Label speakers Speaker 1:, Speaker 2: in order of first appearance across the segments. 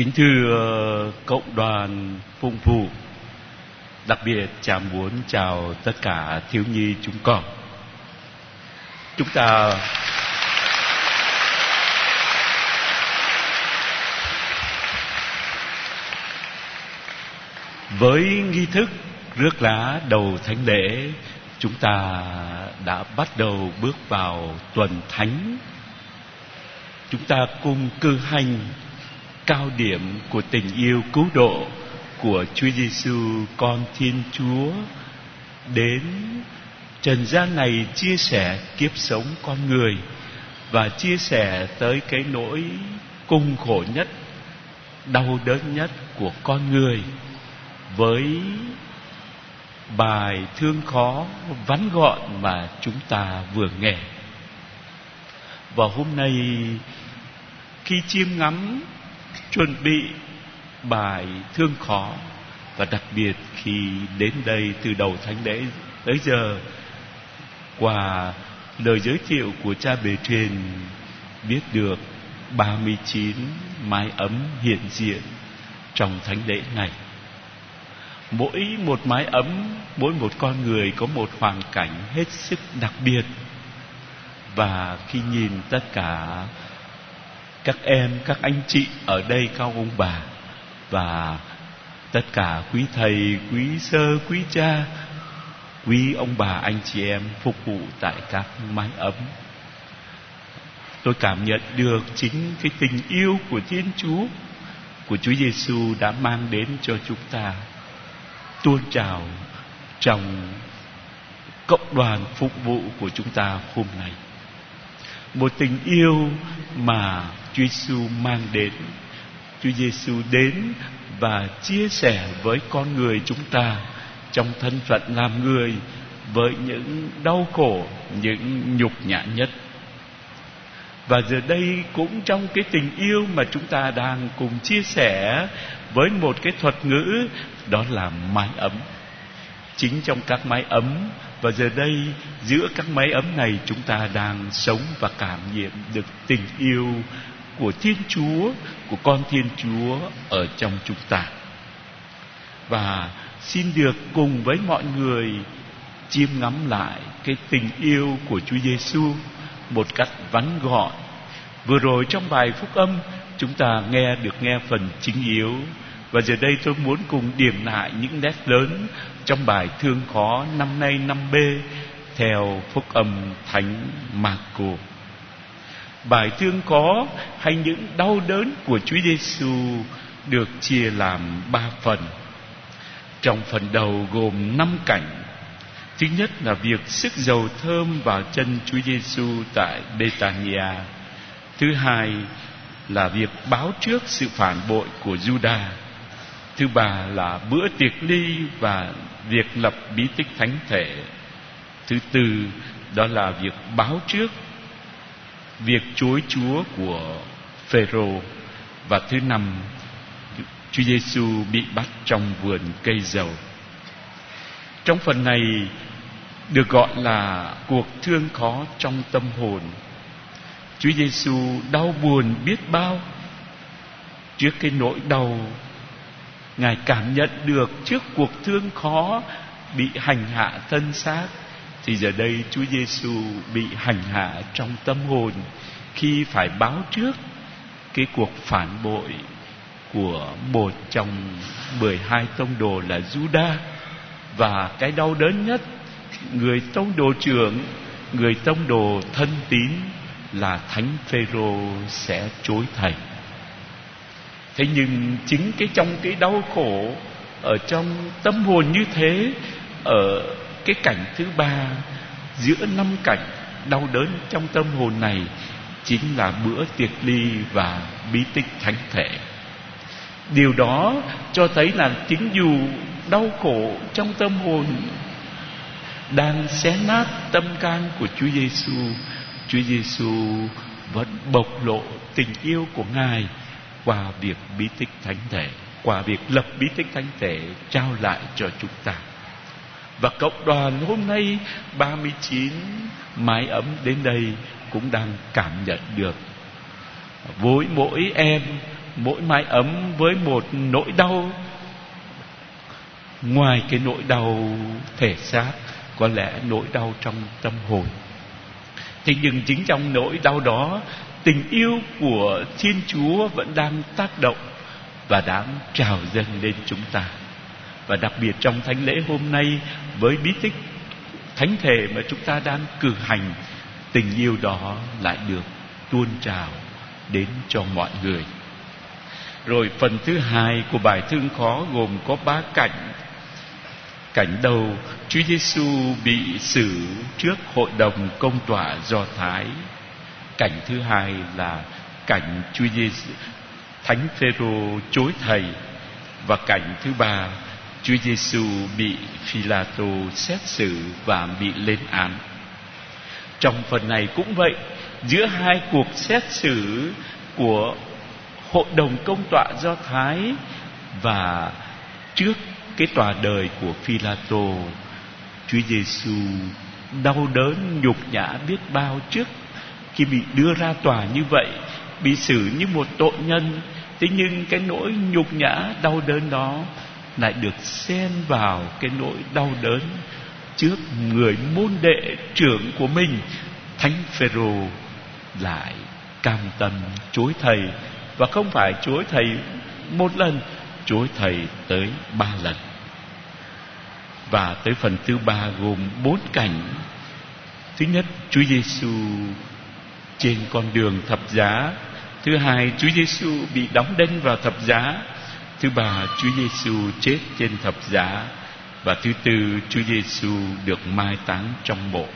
Speaker 1: Kính thưa ờ, cộng đoàn phụng vụ Đặc biệt cha muốn chào tất cả thiếu nhi chúng con. Chúng ta Với nghi thức rước lá đầu thánh lễ, Chúng ta đã bắt đầu bước vào tuần thánh. Chúng ta cùng cư hành cao điểm của tình yêu cứu độ của Chúa Giêsu, con Thiên Chúa. Đến, trần gian này chia sẻ kiếp sống con người và chia sẻ tới cái nỗi cung khổ nhất, đau đớn nhất của con người với bài thương khó vắn gọn mà chúng ta vừa nghe. Và hôm nay, khi chiêm ngắm chuẩn bị bài thương khó và đặc biệt khi đến đây từ đầu thánh lễ tới giờ qua lời giới thiệu của cha bề trên biết được 39 mái ấm hiện diện trong thánh lễ này. Mỗi một mái ấm, mỗi một con người có một hoàn cảnh hết sức đặc biệt. Và khi nhìn tất cả các em, các anh chị ở đây cao ông bà và tất cả quý thầy, quý sơ, quý cha, quý ông bà, anh chị em phục vụ tại các mái ấm. Tôi cảm nhận được chính cái tình yêu của thiên chúa, của chúa giêsu đã mang đến cho chúng ta. Tuôn trào trong cộng đoàn phục vụ của chúng ta hôm nay. Một tình yêu mà Chúa Giêsu mang đến. Chúa Giêsu đến và chia sẻ với con người chúng ta trong thân phận làm người với những đau khổ, những nhục nhã nhất. Và giờ đây cũng trong cái tình yêu mà chúng ta đang cùng chia sẻ với một cái thuật ngữ đó là mái ấm. Chính trong các mái ấm và giờ đây giữa các mái ấm này chúng ta đang sống và cảm nghiệm được tình yêu của Thiên Chúa, của con Thiên Chúa ở trong chúng ta. Và xin được cùng với mọi người chiêm ngắm lại cái tình yêu của Chúa Giêsu một cách vắn gọn. Vừa rồi trong bài phúc âm chúng ta nghe được nghe phần chính yếu và giờ đây tôi muốn cùng điểm lại những nét lớn trong bài thương khó năm nay năm B theo phúc âm thánh Marco bài thương có hay những đau đớn của Chúa Giêsu được chia làm ba phần. Trong phần đầu gồm năm cảnh. Thứ nhất là việc sức dầu thơm vào chân Chúa Giêsu tại Betania. Thứ hai là việc báo trước sự phản bội của Juda. Thứ ba là bữa tiệc ly và việc lập bí tích thánh thể. Thứ tư, đó là việc báo trước việc chối Chúa của Phêrô và thứ năm, Chúa Giêsu bị bắt trong vườn cây dầu. Trong phần này được gọi là cuộc thương khó trong tâm hồn. Chúa Giêsu đau buồn biết bao trước cái nỗi đau Ngài cảm nhận được trước cuộc thương khó bị hành hạ thân xác thì giờ đây Chúa Giêsu bị hành hạ trong tâm hồn khi phải báo trước cái cuộc phản bội của một trong 12 tông đồ là Juda và cái đau đớn nhất, người tông đồ trưởng, người tông đồ thân tín là thánh phêrô sẽ chối thầy. Thế nhưng chính cái trong cái đau khổ ở trong tâm hồn như thế, ở cái cảnh thứ ba giữa năm cảnh đau đớn trong tâm hồn này chính là bữa tiệc ly và bí tích thánh thể điều đó cho thấy là chính dù đau khổ trong tâm hồn đang xé nát tâm can của Chúa Giêsu, Chúa Giêsu vẫn bộc lộ tình yêu của Ngài qua việc bí tích thánh thể, qua việc lập bí tích thánh thể trao lại cho chúng ta. Và cộng đoàn hôm nay 39 mái ấm đến đây cũng đang cảm nhận được. Với mỗi em, mỗi mái ấm với một nỗi đau. Ngoài cái nỗi đau thể xác, có lẽ nỗi đau trong tâm hồn. Thế nhưng chính trong nỗi đau đó, tình yêu của thiên chúa vẫn đang tác động và đang trào dâng lên chúng ta và đặc biệt trong thánh lễ hôm nay, với bí tích thánh thể mà chúng ta đang cử hành, tình yêu đó lại được tuôn trào đến cho mọi người. Rồi phần thứ hai của bài thương khó gồm có ba cảnh. Cảnh đầu, Chúa Giêsu bị xử trước hội đồng công tòa Do Thái. Cảnh thứ hai là cảnh Chúa Giêsu Thánh Phêrô chối thầy. Và cảnh thứ ba Chúa Giêsu bị Phi-la-tô xét xử và bị lên án. Trong phần này cũng vậy, giữa hai cuộc xét xử của hội đồng công tọa Do Thái và trước cái tòa đời của Phi-la-tô, Chúa Giêsu đau đớn nhục nhã biết bao trước khi bị đưa ra tòa như vậy, bị xử như một tội nhân. Thế nhưng cái nỗi nhục nhã đau đớn đó lại được xen vào cái nỗi đau đớn trước người môn đệ trưởng của mình. Thánh phêrô lại cam tâm chối thầy. Và không phải chối thầy một lần, chối thầy tới ba lần. Và tới phần thứ ba gồm bốn cảnh. Thứ nhất, chúa giêsu trên con đường thập giá. Thứ hai, chúa giêsu bị đóng đinh vào thập giá. Thứ ba, Chúa Giêsu chết trên thập giá và thứ tư, Chúa Giêsu được mai táng trong mộ.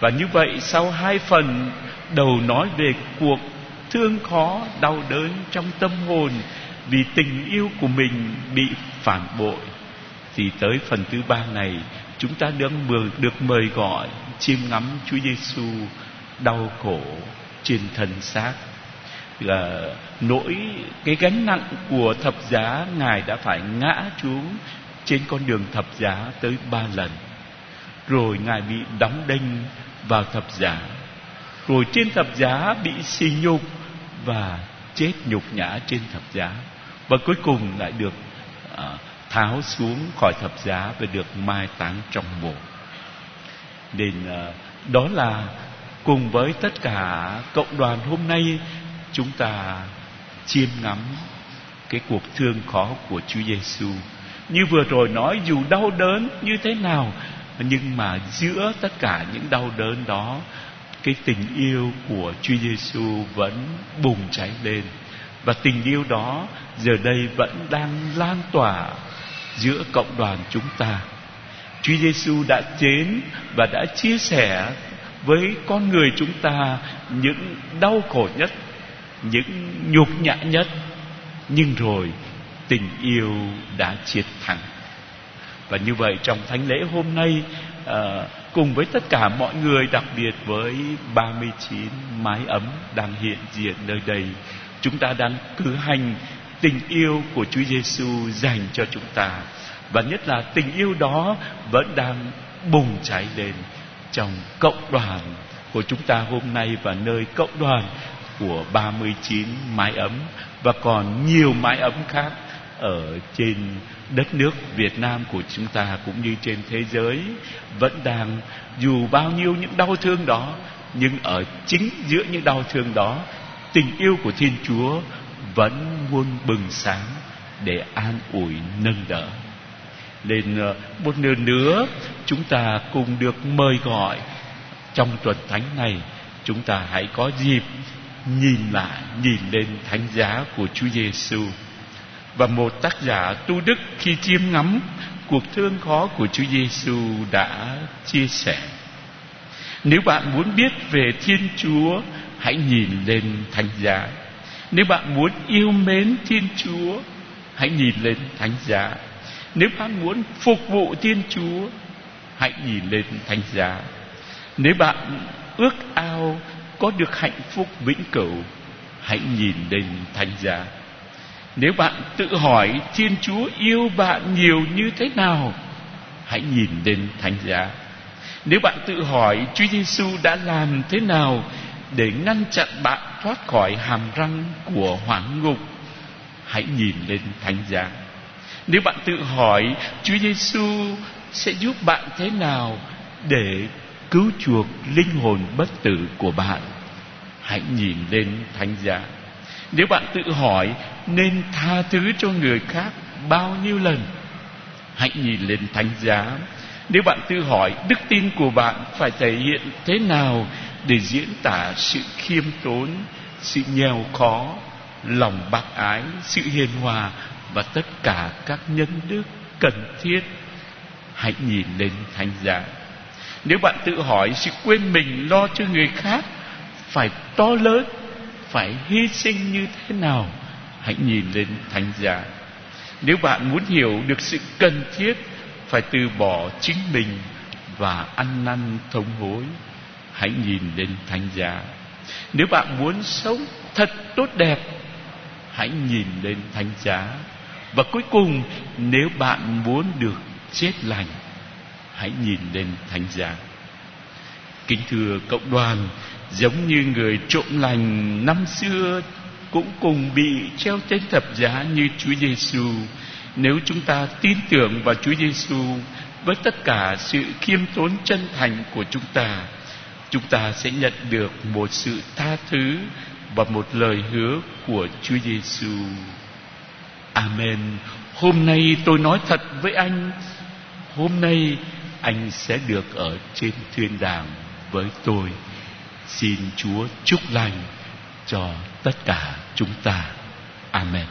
Speaker 1: Và như vậy sau hai phần đầu nói về cuộc thương khó đau đớn trong tâm hồn vì tình yêu của mình bị phản bội thì tới phần thứ ba này chúng ta được mời, được mời gọi chiêm ngắm Chúa Giêsu đau khổ trên thân xác là nỗi cái gánh nặng của thập giá ngài đã phải ngã xuống trên con đường thập giá tới ba lần. Rồi ngài bị đóng đinh vào thập giá. Rồi trên thập giá bị xì nhục và chết nhục nhã trên thập giá. Và cuối cùng lại được à, tháo xuống khỏi thập giá và được mai táng trong mộ. Nên à, đó là cùng với tất cả cộng đoàn hôm nay chúng ta chiêm ngắm cái cuộc thương khó của Chúa Giêsu. Như vừa rồi nói, dù đau đớn như thế nào, nhưng mà giữa tất cả những đau đớn đó, cái tình yêu của Chúa Giêsu vẫn bùng cháy lên và tình yêu đó giờ đây vẫn đang lan tỏa giữa cộng đoàn chúng ta. Chúa Giêsu đã đến và đã chia sẻ với con người chúng ta những đau khổ nhất những nhục nhã nhất. Nhưng rồi tình yêu đã chiến thắng và như vậy trong thánh lễ hôm nay à, cùng với tất cả mọi người đặc biệt với 39 mái ấm đang hiện diện nơi đây chúng ta đang cử hành tình yêu của Chúa Giêsu dành cho chúng ta. Và nhất là tình yêu đó vẫn đang bùng cháy lên trong cộng đoàn của chúng ta hôm nay và nơi cộng đoàn của 39 mái ấm và còn nhiều mái ấm khác ở trên đất nước Việt Nam của chúng ta cũng như trên thế giới vẫn đang dù bao nhiêu những đau thương đó, nhưng ở chính giữa những đau thương đó, tình yêu của Thiên Chúa vẫn luôn bừng sáng để an ủi, nâng đỡ. Nên ờ, một lần nữa, chúng ta cùng được mời gọi trong tuần thánh này, chúng ta hãy có dịp nhìn lại, nhìn lên thánh giá của Chúa Giêsu và một tác giả tu đức khi chiêm ngắm cuộc thương khó của Chúa Giêsu đã chia sẻ. Nếu bạn muốn biết về Thiên Chúa, hãy nhìn lên thánh giá. Nếu bạn muốn yêu mến Thiên Chúa, hãy nhìn lên thánh giá. Nếu bạn muốn phục vụ Thiên Chúa, hãy nhìn lên thánh giá. Nếu bạn ước ao có được hạnh phúc vĩnh cửu, hãy nhìn lên thánh giá. Nếu bạn tự hỏi thiên chúa yêu bạn nhiều như thế nào, hãy nhìn lên thánh giá. Nếu bạn tự hỏi chúa giêsu đã làm thế nào để ngăn chặn bạn thoát khỏi hàm răng của hoàng ngục, hãy nhìn lên thánh giá. Nếu bạn tự hỏi Chúa Giêsu sẽ giúp bạn thế nào để cứu chuộc linh hồn bất tử của bạn hãy nhìn lên thánh giá. Nếu bạn tự hỏi nên tha thứ cho người khác bao nhiêu lần, hãy nhìn lên thánh giá. Nếu bạn tự hỏi đức tin của bạn phải thể hiện thế nào để diễn tả sự khiêm tốn, sự nghèo khó, lòng bác ái, sự hiền hòa và tất cả các nhân đức cần thiết, hãy nhìn lên thánh giá. Nếu bạn tự hỏi sự quên mình lo cho người khác phải to lớn, phải hy sinh như thế nào? Hãy nhìn lên thánh giá. Nếu bạn muốn hiểu được sự cần thiết phải từ bỏ chính mình và ăn năn thống hối, hãy nhìn lên thánh giá. Nếu bạn muốn sống thật tốt đẹp, hãy nhìn lên thánh giá. Và cuối cùng, nếu bạn muốn được chết lành, hãy nhìn lên thánh giá. Kính thưa cộng đoàn giống như người trộm lành năm xưa cũng cùng bị treo trên thập giá như Chúa Giêsu. Nếu chúng ta tin tưởng vào Chúa Giêsu với tất cả sự khiêm tốn chân thành của chúng ta, chúng ta sẽ nhận được một sự tha thứ và một lời hứa của Chúa Giêsu. Amen. Hôm nay tôi nói thật với anh, hôm nay anh sẽ được ở trên thiên đàng với tôi. Xin Chúa chúc lành cho tất cả chúng ta. Amen.